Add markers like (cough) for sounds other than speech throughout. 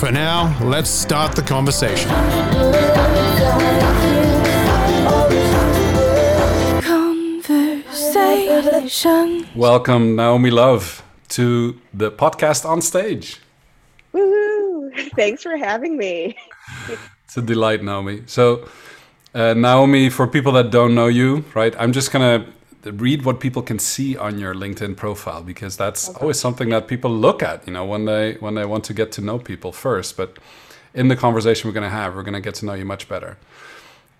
For now, let's start the conversation. Conversation. Welcome, Naomi Love, to the podcast on stage. Woo! (laughs) Thanks for having me. it's a delight, Naomi. So, uh, Naomi, for people that don't know you, right, I'm just going to read what people can see on your LinkedIn profile because that's okay. always something that people look at, you know, when they when they want to get to know people first. But in the conversation we're going to have, we're going to get to know you much better.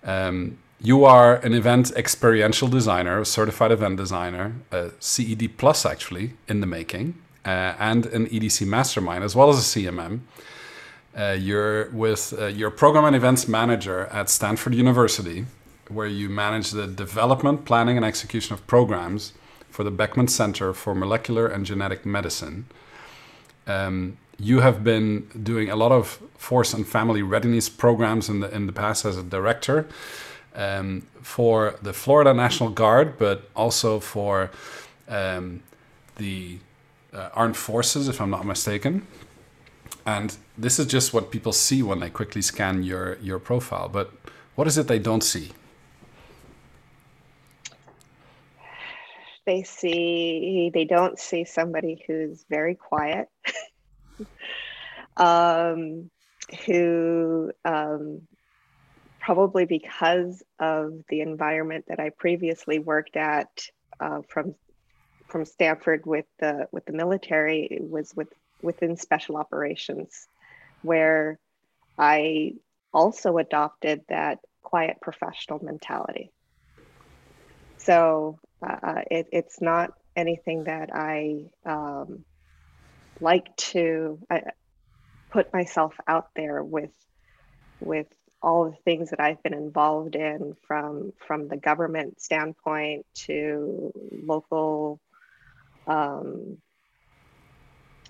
Um, you are an event experiential designer, a certified event designer, a CED plus actually in the making, uh, and an EDC mastermind as well as a CMM. Uh, you're with uh, your program and events manager at Stanford University, where you manage the development, planning, and execution of programs for the Beckman Center for Molecular and Genetic Medicine. Um, you have been doing a lot of force and family readiness programs in the in the past as a director um, for the Florida National Guard, but also for um, the uh, armed forces, if I'm not mistaken. And this is just what people see when they quickly scan your your profile. But what is it they don't see? They see they don't see somebody who's very quiet um, who um, probably because of the environment that i previously worked at uh, from from stanford with the with the military it was with within special operations where i also adopted that quiet professional mentality. So uh, it, it's not anything that I um, like to I, put myself out there with with all the things that I've been involved in from from the government standpoint to local um,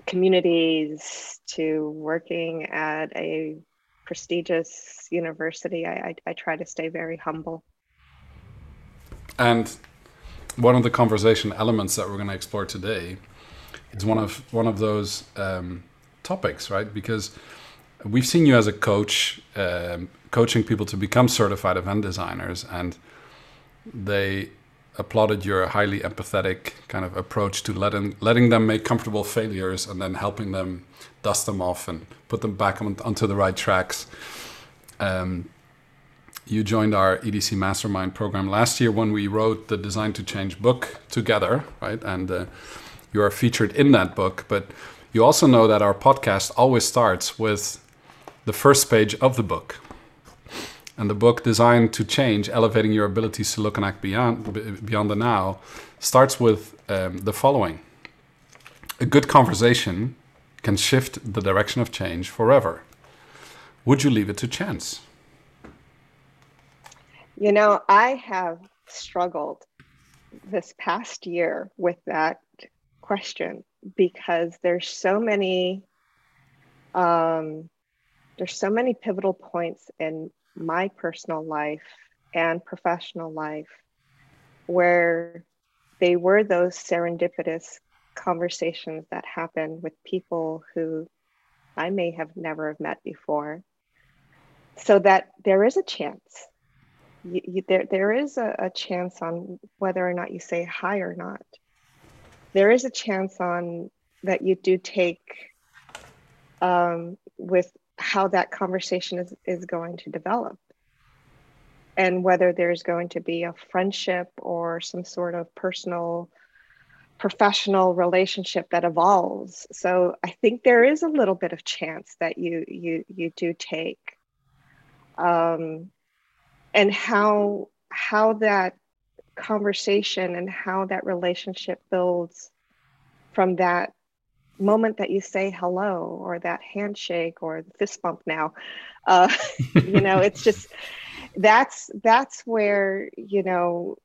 communities to working at a prestigious university. I, I, I try to stay very humble. And one of the conversation elements that we're going to explore today is one of one of those um, topics, right? Because we've seen you as a coach, um, coaching people to become certified event designers, and they applauded your highly empathetic kind of approach to letting letting them make comfortable failures and then helping them dust them off and put them back on, onto the right tracks. Um, you joined our EDC Mastermind program last year when we wrote the Design to Change book together, right? And uh, you are featured in that book. But you also know that our podcast always starts with the first page of the book. And the book, Designed to Change Elevating Your Abilities to Look and Act Beyond, beyond the Now, starts with um, the following A good conversation can shift the direction of change forever. Would you leave it to chance? You know, I have struggled this past year with that question because there's so many um, there's so many pivotal points in my personal life and professional life where they were those serendipitous conversations that happen with people who I may have never have met before. So that there is a chance you, you, there, there is a, a chance on whether or not you say hi or not. There is a chance on that you do take um, with how that conversation is, is going to develop and whether there's going to be a friendship or some sort of personal professional relationship that evolves so i think there is a little bit of chance that you you you do take um, and how how that conversation and how that relationship builds from that moment that you say hello or that handshake or the fist bump now uh, (laughs) you know it's just that's that's where you know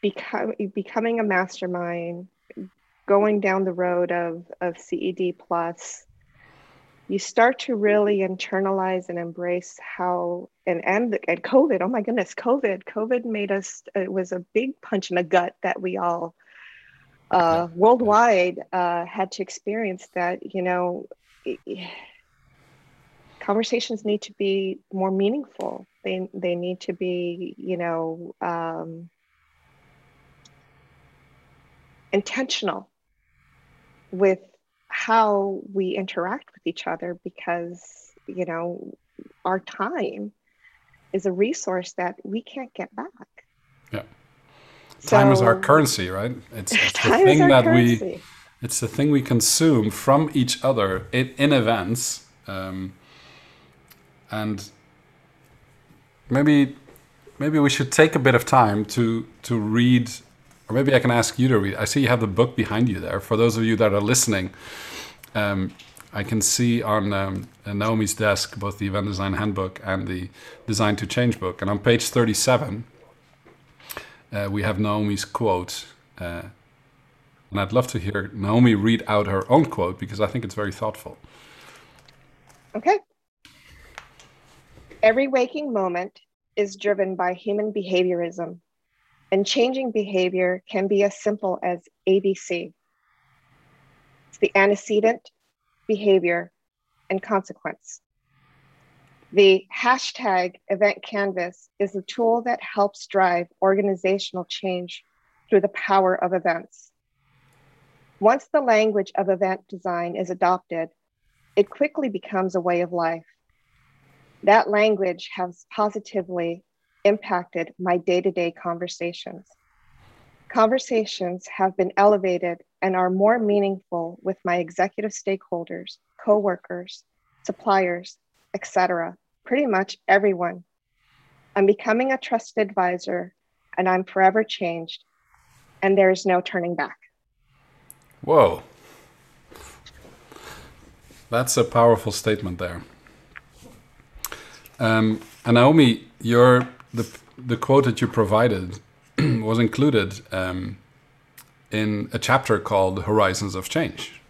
become, becoming a mastermind going down the road of of ced plus you start to really internalize and embrace how and and and covid oh my goodness covid covid made us it was a big punch in the gut that we all uh, worldwide uh, had to experience that you know conversations need to be more meaningful. They they need to be you know um, intentional with how we interact with each other because you know our time is a resource that we can't get back. Yeah. So, time is our currency right? It's, it's the (laughs) thing that currency. we it's the thing we consume from each other in, in events um, and maybe maybe we should take a bit of time to to read or maybe I can ask you to read. I see you have the book behind you there. For those of you that are listening, um, I can see on um, Naomi's desk both the Event Design Handbook and the Design to Change book. And on page 37, uh, we have Naomi's quote. Uh, and I'd love to hear Naomi read out her own quote because I think it's very thoughtful. Okay. Every waking moment is driven by human behaviorism and changing behavior can be as simple as ABC. It's the antecedent, behavior, and consequence. The hashtag event canvas is a tool that helps drive organizational change through the power of events. Once the language of event design is adopted, it quickly becomes a way of life. That language has positively impacted my day to day conversations. Conversations have been elevated and are more meaningful with my executive stakeholders, coworkers, suppliers, etc. Pretty much everyone. I'm becoming a trusted advisor and I'm forever changed, and there is no turning back. Whoa. That's a powerful statement there. Um, and Naomi, you're the the quote that you provided (clears throat) was included um, in a chapter called Horizons of Change.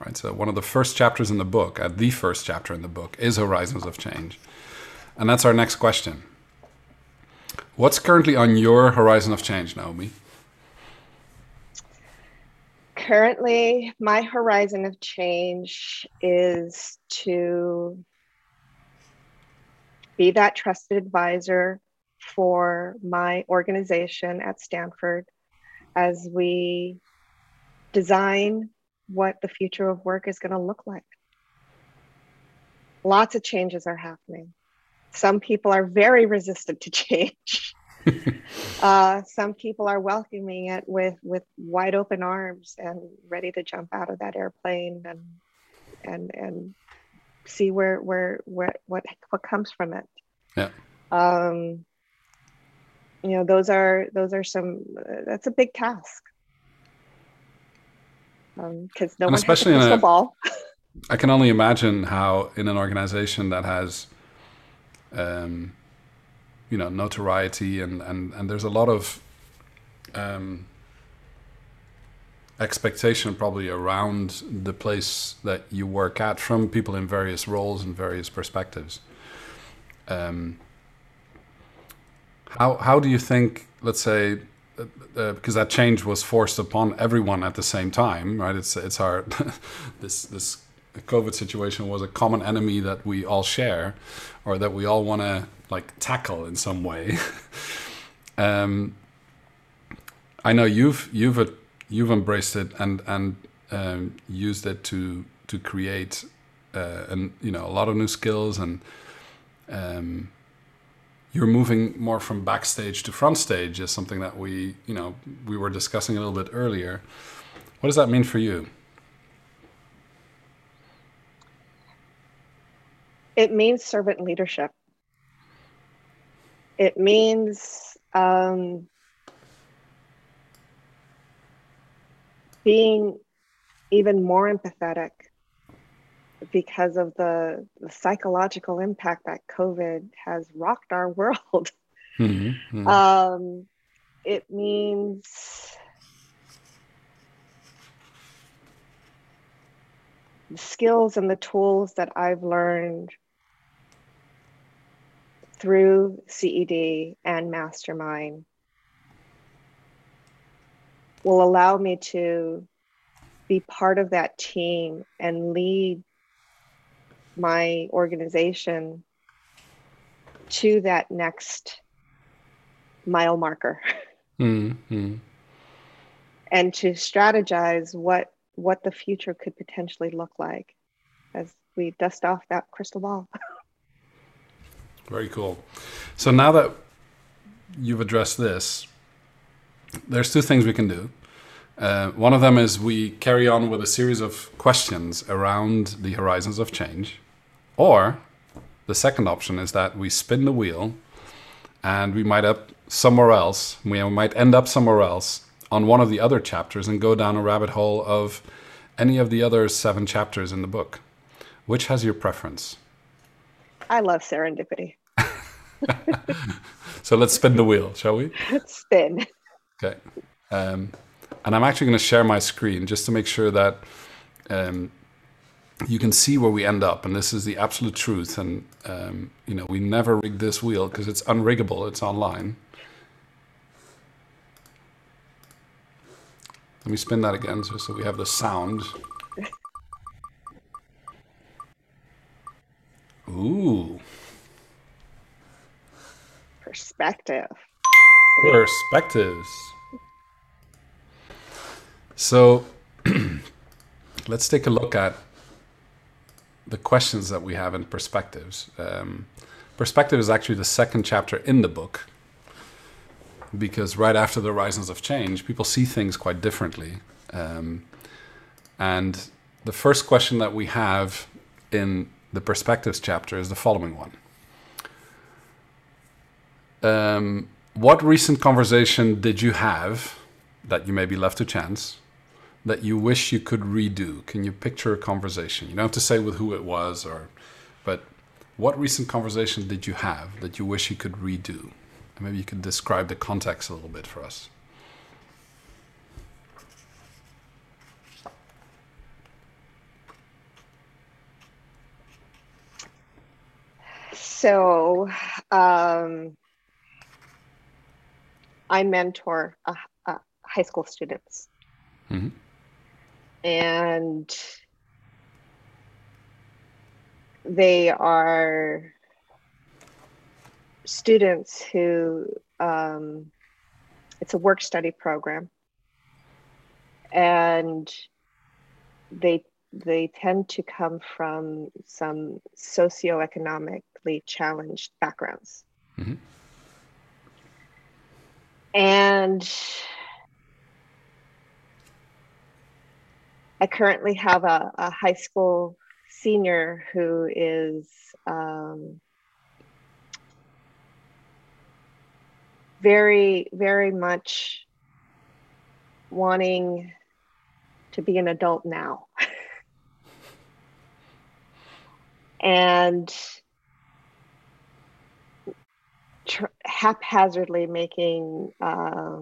Right. So one of the first chapters in the book, at uh, the first chapter in the book, is Horizons of Change, and that's our next question. What's currently on your horizon of change, Naomi? Currently, my horizon of change is to be that trusted advisor for my organization at Stanford as we design what the future of work is going to look like. Lots of changes are happening. Some people are very resistant to change. (laughs) uh, some people are welcoming it with with wide open arms and ready to jump out of that airplane and and and see where where where what what comes from it. Yeah. Um, you know, those are those are some. Uh, that's a big task. Because um, no and one especially has a ball. (laughs) I can only imagine how in an organization that has, um, you know, notoriety and and and there's a lot of um, expectation probably around the place that you work at from people in various roles and various perspectives. Um, how how do you think? Let's say. Uh, uh, because that change was forced upon everyone at the same time, right? It's it's our (laughs) this this COVID situation was a common enemy that we all share, or that we all want to like tackle in some way. (laughs) um, I know you've you've you've embraced it and and um, used it to to create uh, and you know a lot of new skills and um, you're moving more from backstage to front stage is something that we you know we were discussing a little bit earlier. What does that mean for you? it means servant leadership. It means um, being even more empathetic because of the, the, psychological impact that COVID has rocked our (laughs) world. Mm-hmm, mm-hmm. Um, it means the skills and the tools that I've learned through CED and Mastermind will allow me to be part of that team and lead my organization to that next mile marker. Mm-hmm. and to strategize what what the future could potentially look like as we dust off that crystal ball. (laughs) Very cool. So now that you've addressed this there's two things we can do uh, one of them is we carry on with a series of questions around the horizons of change or the second option is that we spin the wheel and we might up somewhere else. We might end up somewhere else on one of the other chapters and go down a rabbit hole of any of the other seven chapters in the book. Which has your preference? I love serendipity. (laughs) so let's spin the wheel, shall we? Let's (laughs) spin. Okay. Um, and I'm actually going to share my screen just to make sure that um, you can see where we end up, and this is the absolute truth. And um, you know, we never rig this wheel because it's unriggable. It's online. Let me spin that again, so, so we have the sound. Ooh. Perspective. Perspectives. So (clears throat) let's take a look at the questions that we have in perspectives. Um, perspective is actually the second chapter in the book because right after the horizons of change, people see things quite differently. Um, and the first question that we have in the perspectives chapter is the following one. Um, what recent conversation did you have that you may be left to chance that you wish you could redo? Can you picture a conversation? You don't have to say with who it was or but what recent conversation did you have that you wish you could redo? And maybe you could describe the context a little bit for us. So, um, I mentor uh, uh, high school students. Mm-hmm and they are students who um, it's a work study program and they they tend to come from some socioeconomically challenged backgrounds mm-hmm. and I currently have a, a high school senior who is um, very, very much wanting to be an adult now. (laughs) and tr- haphazardly making uh,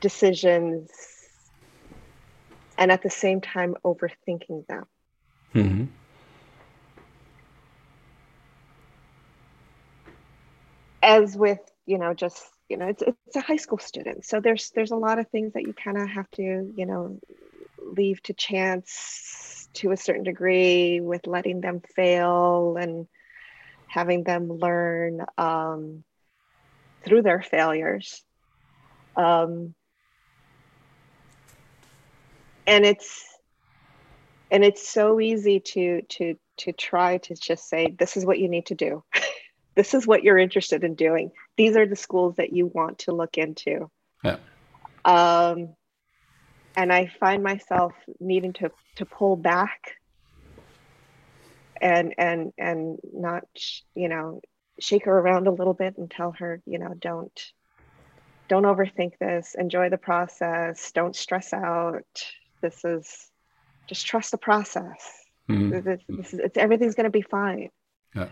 decisions and at the same time overthinking them. Mm-hmm. As with, you know, just you know, it's it's a high school student, so there's there's a lot of things that you kind of have to, you know, leave to chance to a certain degree with letting them fail and having them learn um, through their failures. Um, and it's and it's so easy to to to try to just say this is what you need to do. (laughs) This is what you're interested in doing. These are the schools that you want to look into. Yeah. Um and i find myself needing to to pull back and and and not you know shake her around a little bit and tell her you know don't don't overthink this. Enjoy the process. Don't stress out this is just trust the process mm-hmm. this, this is, it's everything's going to be fine yeah.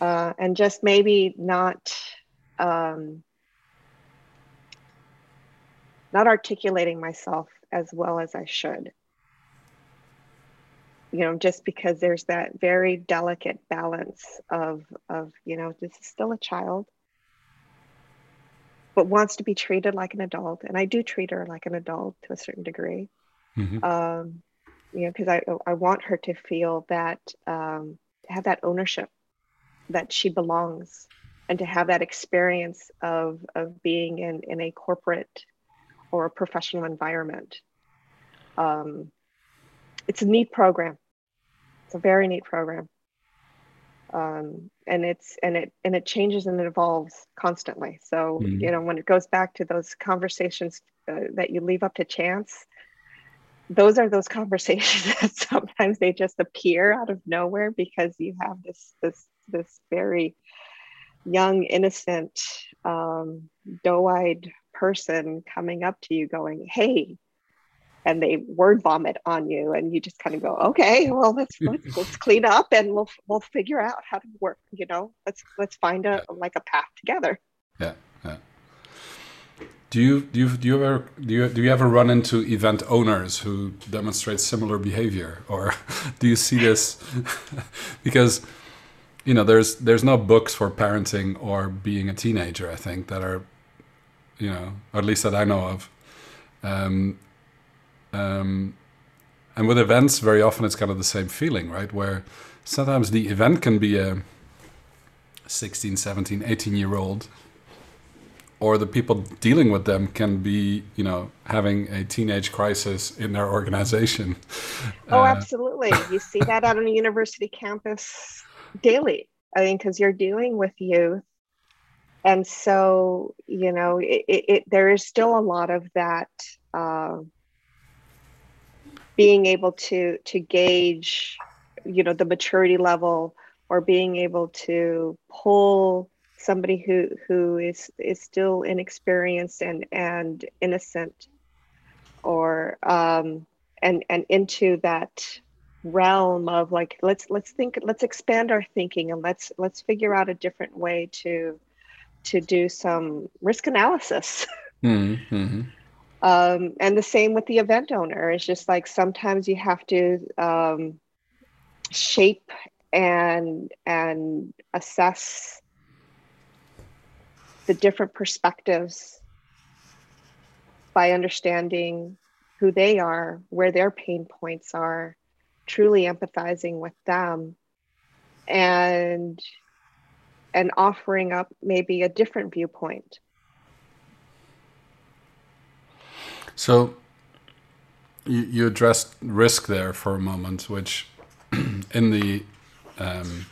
uh, and just maybe not um, not articulating myself as well as I should. You know, just because there's that very delicate balance of of you know, this is still a child, but wants to be treated like an adult, and I do treat her like an adult to a certain degree. Mm-hmm. Um, you know, because I I want her to feel that um, have that ownership that she belongs and to have that experience of of being in in a corporate or a professional environment. Um, it's a neat program. It's a very neat program. Um, and it's and it and it changes and it evolves constantly. So mm-hmm. you know when it goes back to those conversations uh, that you leave up to chance, those are those (laughs) conversations that sometimes they just appear out of nowhere because you have this this this very young innocent um, doe-eyed person coming up to you going, hey, and they word vomit on you and you just kind of go okay well let's let's, (laughs) let's clean up and we'll we'll figure out how to work you know? Let's let's find a like a path together. Yeah yeah do you do you do you ever do you do you ever run into event owners who demonstrate similar behavior or (laughs) do you see this (laughs) because you know there's there's no books for parenting or being a teenager i think that are you know, or at least that I know of. Um, um, and with events, very often it's kind of the same feeling, right? Where sometimes the event can be a 16, 17, 18 year old, or the people dealing with them can be, you know, having a teenage crisis in their organization. Oh, uh, absolutely. you see that out on a university campus daily. I mean, because you're dealing with youth and so you know it, it, it, there is still a lot of that uh, being able to to gauge you know the maturity level or being able to pull somebody who who is is still inexperienced and and innocent or um and and into that realm of like let's let's think let's expand our thinking and let's let's figure out a different way to to do some risk analysis. (laughs) Mm-hmm. Um, and the same with the event owner. It's just like sometimes you have to um, shape and and assess the different perspectives by understanding who they are, where their pain points are, truly empathizing with them, and and offering up maybe a different viewpoint. So you, addressed risk there for a moment, which (clears throat) in the um,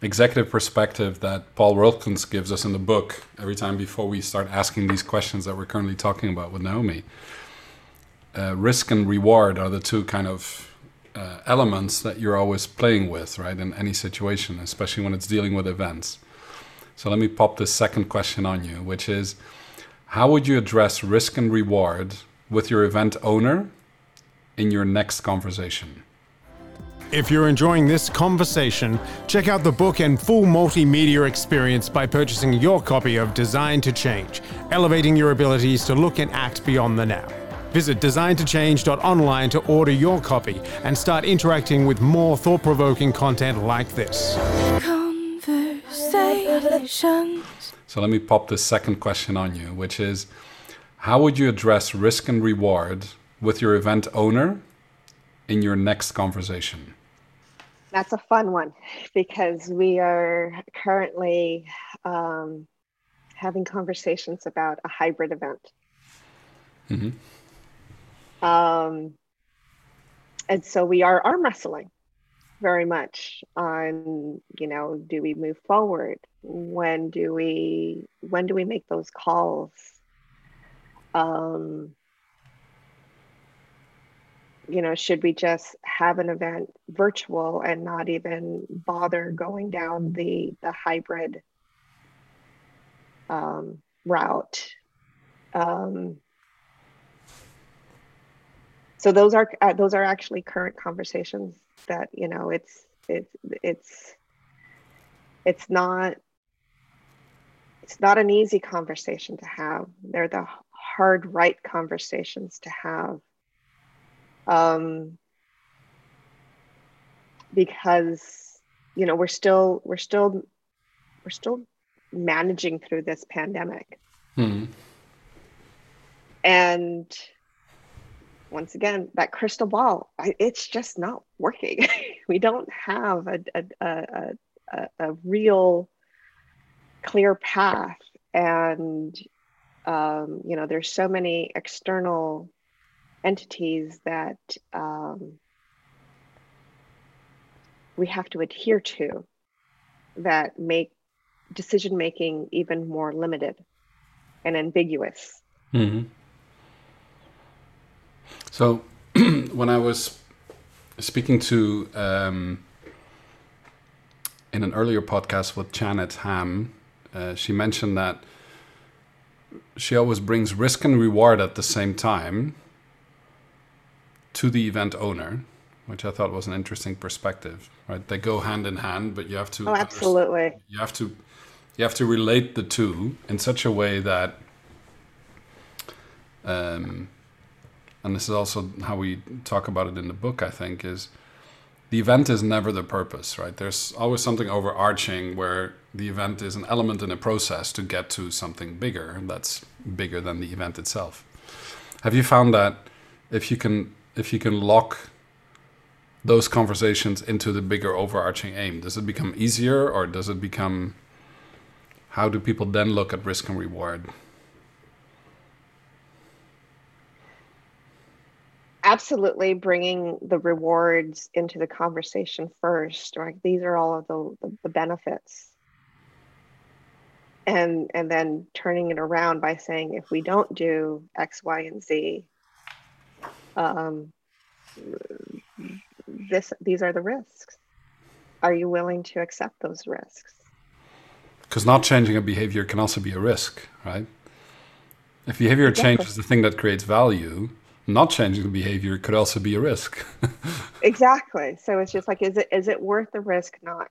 executive perspective that Paul Wilkins gives us in the book every time before we start asking these questions that we're currently talking about with Naomi. Uh, risk and reward are the two kind of uh, elements that you're always playing with, right, in any situation, especially when it's dealing with events. So let me pop this second question on you, which is how would you address risk and reward with your event owner in your next conversation? If you're enjoying this conversation, check out the book and full multimedia experience by purchasing your copy of Design to Change, elevating your abilities to look and act beyond the now. Visit designtochange.online to order your copy and start interacting with more thought provoking content like this. So let me pop the second question on you, which is how would you address risk and reward with your event owner in your next conversation? That's a fun one because we are currently um, having conversations about a hybrid event. Mm-hmm. Um, and so we are arm wrestling very much on you know do we move forward when do we when do we make those calls um you know, should we just have an event virtual and not even bother going down the the hybrid um, route? Um, so those are uh, those are actually current conversations that you know it's it's it's it's not it's not an easy conversation to have. They're the hard right conversations to have um, because you know we're still we're still we're still managing through this pandemic. Hmm. and once again that crystal ball it's just not working. (laughs) We don't have a, a, a, a, a real clear path. And um, you know there's so many external entities that um, we have to adhere to that make decision making even more limited and ambiguous. Mm-hmm. So, (clears throat) when I was speaking to um, in an earlier podcast with Janet Ham, uh, she mentioned that she always brings risk and reward at the same time to the event owner, which I thought was an interesting perspective. Right, they go hand in hand, but you have to. Oh, absolutely. You have to, you have to relate the two in such a way that, um, and this is also how we talk about it in the book. I think is the event is never the purpose, right? There's always something overarching where the event is an element in a process to get to something bigger that's bigger than the event itself. Have you found that if you can if you can lock those conversations into the bigger overarching aim, does it become easier or does it become how do people then look at risk and reward? Absolutely, bringing the rewards into the conversation first. Right, these are all of the, the, the benefits, and and then turning it around by saying, if we don't do X, Y, and Z, um, this these are the risks. Are you willing to accept those risks? Because not changing a behavior can also be a risk right? If behavior change is the thing that creates value not changing the behavior could also be a risk. (laughs) Exactly. So it's just like is it is it worth the risk not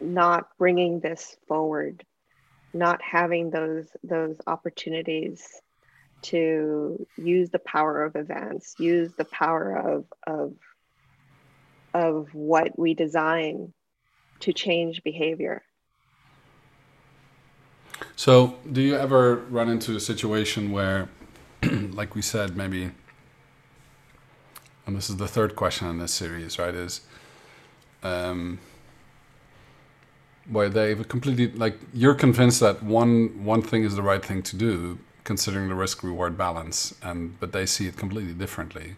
not bringing this forward not having those those opportunities to use the power of events, use the power of of of what we design to change behavior. So, do you ever run into a situation where, (clears throat) like we said, maybe, and this is the third question in this series, right? Is um, where they've completely like you're convinced that one one thing is the right thing to do, considering the risk reward balance, and but they see it completely differently.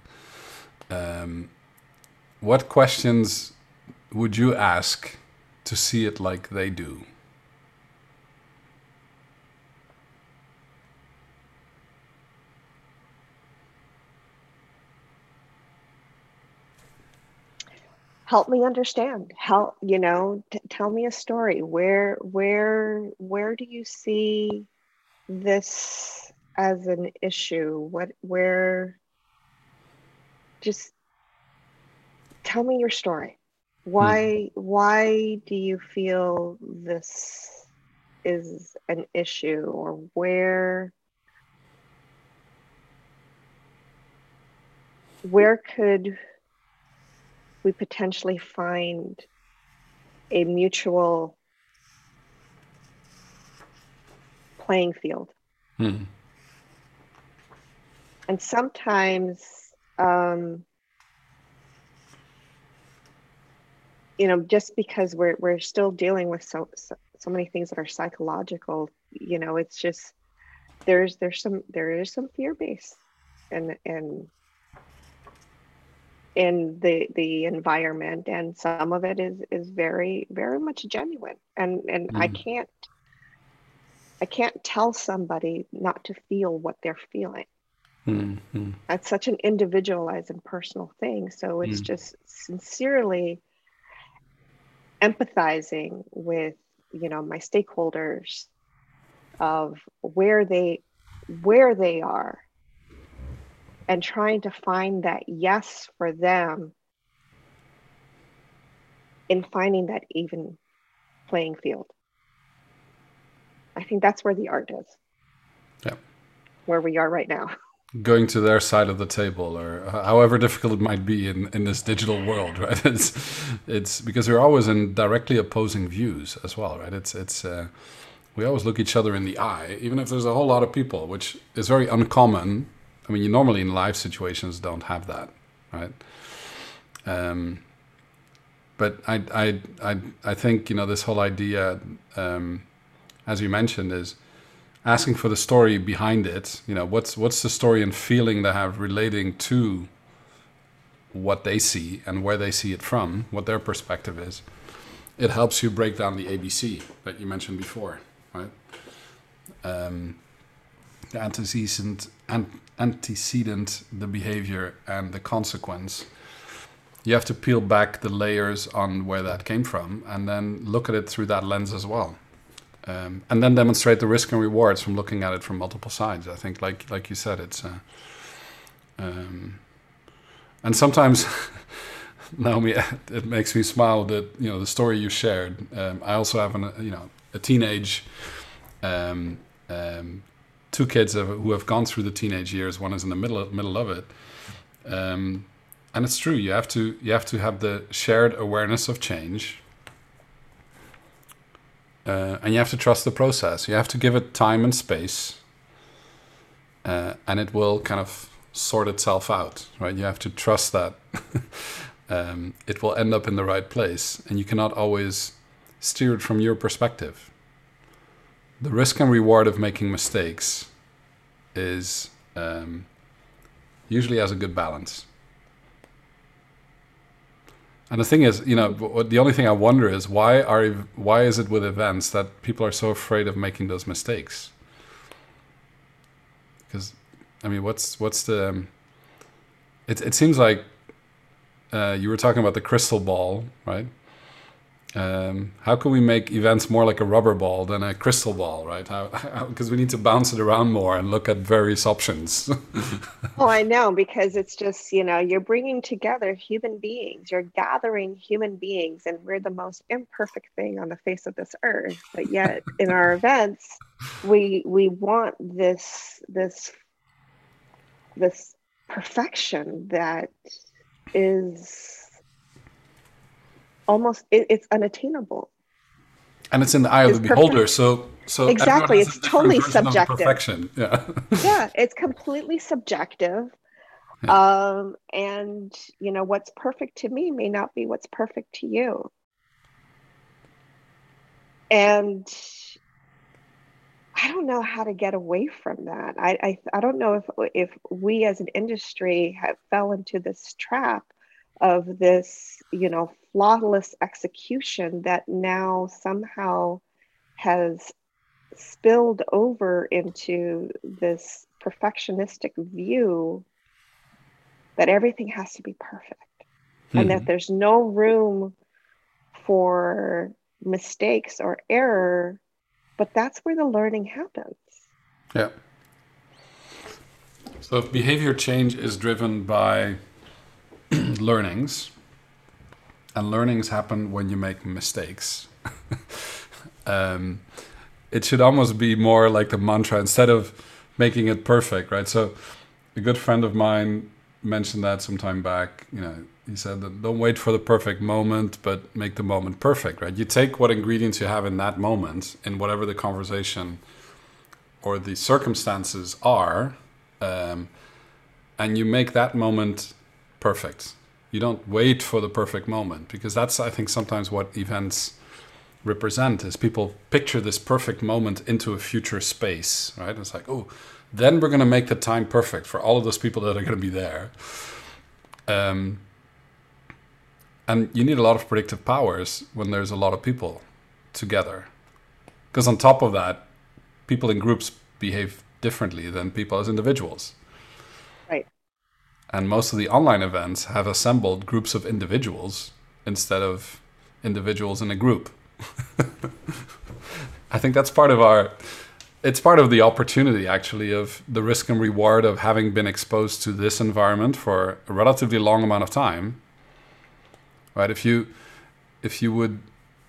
Um, what questions would you ask to see it like they do? help me understand help you know tell me a story where where where do you see this as an issue? What, where, just tell me your story. Why, hmm. why do you feel this is an issue or where, where could we potentially find a mutual playing field. Hmm. And sometimes, um, you know, just because we're we're still dealing with so, so so many things that are psychological, you know, it's just there's there's some there is some fear base, and and in the the environment and some of it is is very very much genuine and and mm. i can't I can't tell somebody not to feel what they're feeling. Mm-hmm. That's such an individualized and personal thing. So it's mm. just sincerely empathizing with, you know, my stakeholders of where they where they are and trying to find that yes for them in finding that even playing field. I think that's where the art is. Yeah. Where we are right now. Going to their side of the table, or however difficult it might be in, in this digital world, (laughs) right? It's it's because we're always in directly opposing views as well, right? It's it's uh, we always look each other in the eye, even if there's a whole lot of people, which is very uncommon. I mean, you normally in live situations don't have that, right? Um, but I, I, I, I think you know this whole idea, um, as you mentioned, is asking for the story behind it. You know, what's what's the story and feeling they have relating to what they see and where they see it from, what their perspective is. It helps you break down the ABC that you mentioned before, right? Um, the antecedent, antecedent, the behavior, and the consequence you have to peel back the layers on where that came from and then look at it through that lens as well. Um, and then demonstrate the risk and rewards from looking at it from multiple sides. I think, like like you said, it's uh, um, and sometimes, (laughs) Naomi, (laughs) it makes me smile that you know the story you shared. Um, I also have an you know a teenage, um, um, two kids who have gone through the teenage years. One is in the middle middle of it. Um, and it's true you have to you have to have the shared awareness of change uh, and you have to trust the process. You have to give it time and space uh, and it will kind of sort itself out right? You have to trust that (laughs) um, it will end up in the right place and you cannot always steer it from your perspective. The risk and reward of making mistakes is um, usually has a good balance and the thing is, you know, the only thing I wonder is why are why is it with events that people are so afraid of making those mistakes? Because, I mean, what's what's the? Um, it it seems like uh, you were talking about the crystal ball, right? Um, how can we make events more like a rubber ball than a crystal ball, right? Because we need to bounce it around more and look at various options. (laughs) oh, I know, because it's just, you know, you're bringing together human beings, you're gathering human beings, and we're the most imperfect thing on the face of this earth. But yet, in our events, we we want this this this perfection that is almost it, it's unattainable. And it's in the eye of the beholder so so exactly it's totally subjective. perfection. Yeah. (laughs) Yeah it's completely subjective. Yeah. um and you know what's perfect to me may not be what's perfect to you. And I don't know how to get away from that. I, I, I don't know if if we as an industry have fell into this trap of this, you know, flawless execution that now somehow has spilled over into this perfectionistic view that everything has to be perfect mm-hmm. and that hmm. there's no room for mistakes or error but that's where the learning happens yeah so behavior change is driven by (clears throat) learnings, and learnings happen when you make mistakes. (laughs) um, it should almost be more like the mantra instead of making it perfect, right? So, a good friend of mine mentioned that some time back. You know, he said that don't wait for the perfect moment, but make the moment perfect, right? You take what ingredients you have in that moment, in whatever the conversation or the circumstances are, um, and you make that moment perfect. You don't wait for the perfect moment because that's, I think, sometimes what events represent is people picture this perfect moment into a future space, right? It's like, oh, then we're going to make the time perfect for all of those people that are going to be there. Um, and you need a lot of predictive powers when there's a lot of people together. Because on top of that, people in groups behave differently than people as individuals. And most of the online events have assembled groups of individuals instead of individuals in a group. (laughs) I think that's part of our it's part of the opportunity actually of the risk and reward of having been exposed to this environment for a relatively long amount of time. Right? If you if you would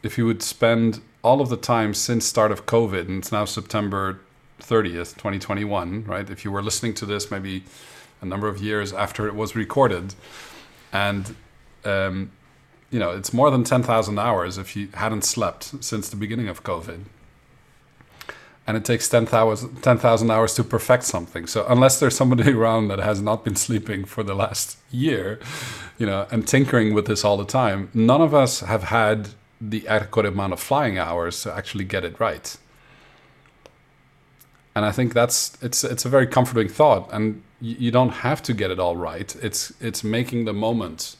if you would spend all of the time since start of COVID and it's now September 30th, 2021, right? If you were listening to this maybe a number of years after it was recorded and um, you know, it's more than 10,000 hours if you hadn't slept since the beginning of COVID and it takes 10,000 10, hours to perfect something. So unless there's somebody (laughs) around that has not been sleeping for the last year, you know, and tinkering with this all the time, none of us have had the adequate amount of flying hours to actually get it right. And I think that's it's it's a very comforting thought, and you, don't have to get it all right. It's it's making the moment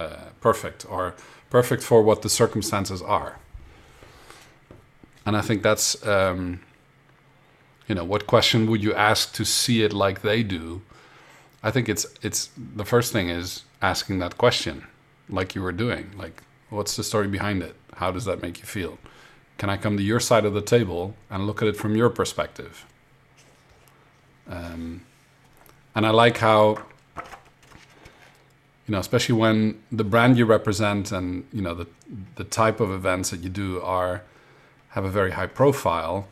uh, perfect or perfect for what the circumstances are. And I think that's um, you know what question would you ask to see it like they do? I think it's it's the first thing is asking that question like you were doing. Like what's the story behind it? How does that make you feel can i come to your side of the table and look at it from your perspective? Um, and i like how you know especially when the brand you represent and you know the the type of events that you do are have a very high profile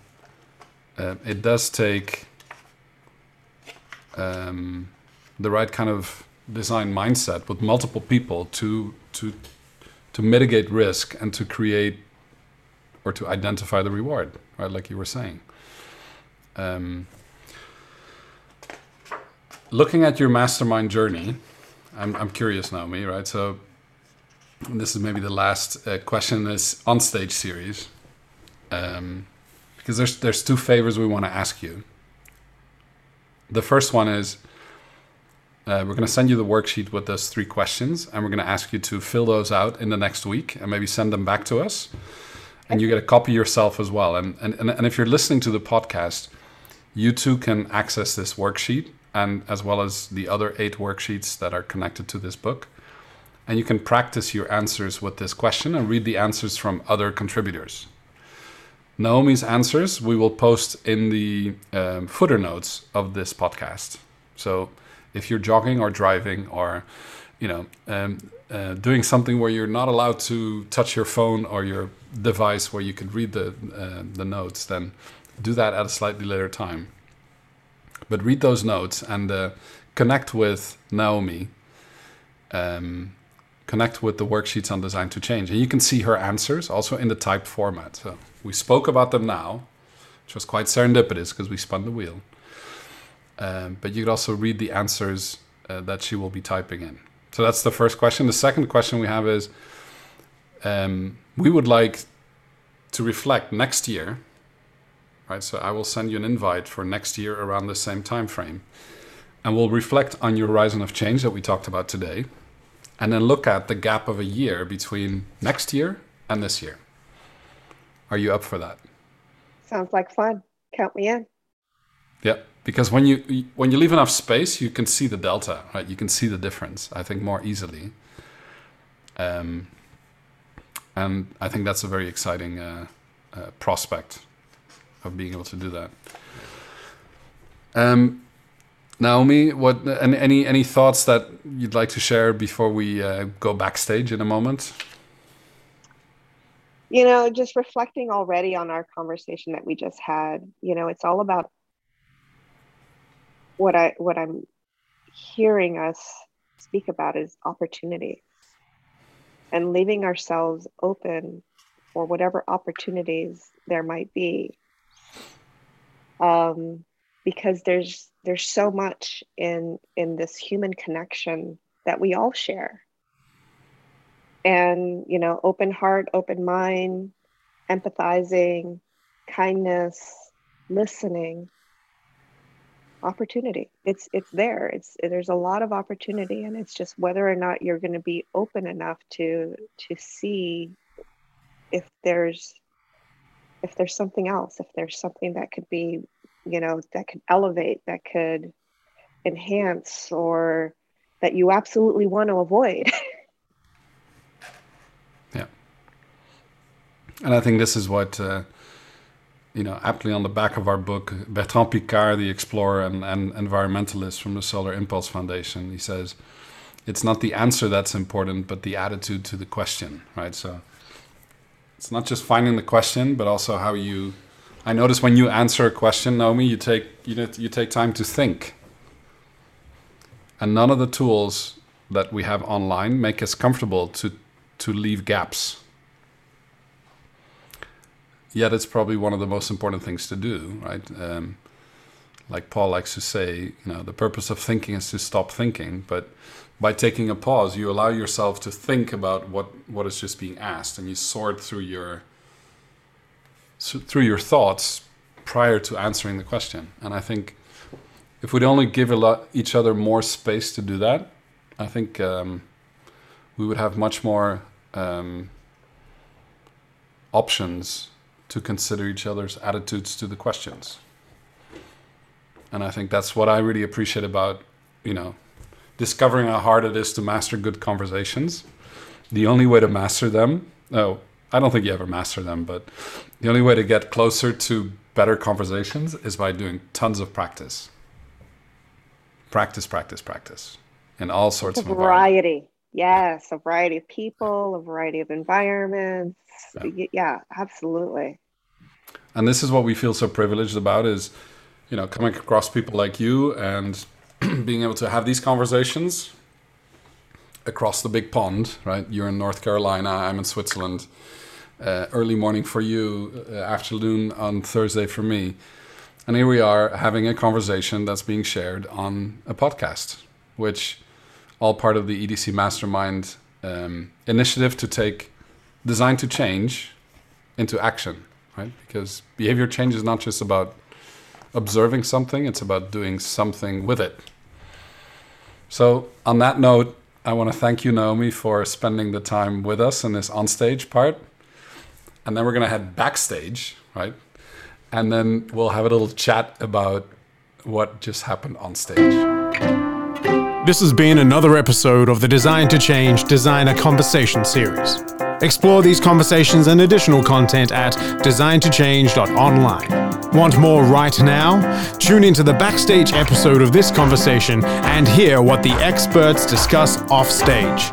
uh, it does take um, the right kind of design mindset with multiple people to to to mitigate risk and to create or to identify the reward, right? Like you were saying. Um, looking at your mastermind journey, I'm, I'm curious, Naomi, right? So, this is maybe the last uh, question in this on stage series. Um, because there's there's two favors we want to ask you. The first one is uh, we're going to send you the worksheet with those three questions, and we're going to ask you to fill those out in the next week and maybe send them back to us. And you get a copy yourself as well. And, and, and if you're listening to the podcast, you too can access this worksheet and as well as the other eight worksheets that are connected to this book. And you can practice your answers with this question and read the answers from other contributors. Naomi's answers we will post in the um, footer notes of this podcast. So if you're jogging or driving or you know um, uh, doing something where you're not allowed to touch your phone or your device where you can read the uh, the notes, then do that at a slightly later time. But read those notes and uh, connect with Naomi. Um, connect with the worksheets on Design to Change, and you can see her answers also in the typed format. So. We spoke about them now, which was quite serendipitous because we spun the wheel. Um, but you could also read the answers uh, that she will be typing in. So that's the first question. The second question we have is um, we would like to reflect next year, right? So I will send you an invite for next year around the same time frame. And we'll reflect on your horizon of change that we talked about today. And then look at the gap of a year between next year and this year. Are you up for that? Sounds like fun. Count me in. Yeah, because when you when you leave enough space, you can see the delta, right? You can see the difference. I think more easily. Um, and I think that's a very exciting uh, uh, prospect of being able to do that. Um, Naomi, what any any thoughts that you'd like to share before we uh, go backstage in a moment? you know just reflecting already on our conversation that we just had you know it's all about what i what i'm hearing us speak about is opportunity and leaving ourselves open for whatever opportunities there might be. Um, because there's there's so much in in this human connection that we all share. And you know open heart open mind empathizing kindness listening opportunity it's it's there it's there's a lot of opportunity and it's just whether or not you're going to be open enough to to see if there's if there's something else if there's something that could be you know that could elevate that could enhance or that you absolutely want to avoid. (laughs) yeah. And I think this is what, uh, you know, aptly on the back of our book, Bertrand Piccard, the explorer and, and environmentalist from the Solar Impulse Foundation, he says, it's not the answer that's important, but the attitude to the question, right? So it's not just finding the question, but also how you. I notice when you answer a question, Naomi, you take you you take time to think. And none of the tools that we have online make us comfortable to to leave gaps. Yet it's probably one of the most important things to do, right? Um, like Paul likes to say, you know, the purpose of thinking is to stop thinking, but by taking a pause, you allow yourself to think about what, what is just being asked, and you sort through your through your thoughts prior to answering the question. And I think if we'd only give lot, each other more space to do that, I think um, we would have much more um, options to consider each other's attitudes to the questions. And I think that's what I really appreciate about, you know, discovering how hard it is to master good conversations. The only way to master them, oh, I don't think you ever master them, but the only way to get closer to better conversations is by doing tons of practice. Practice, practice, practice in all sorts a of variety. Yes, a variety of people, a variety of environments. Yeah. yeah, absolutely. And this is what we feel so privileged about is, you know, coming across people like you and (clears throat) being able to have these conversations across the big pond, right? You're in North Carolina, I'm in Switzerland. Uh, early morning for you, uh, afternoon on Thursday for me. And here we are having a conversation that's being shared on a podcast, which all part of the EDC Mastermind um, initiative to take design to change into action, right? Because behavior change is not just about observing something, it's about doing something with it. So, on that note, I want to thank you, Naomi, for spending the time with us in this onstage part. And then we're going to head backstage, right? And then we'll have a little chat about what just happened on stage. This has been another episode of the Design to Change Designer Conversation series. Explore these conversations and additional content at designtochange.online. Want more right now? Tune into the backstage episode of this conversation and hear what the experts discuss offstage.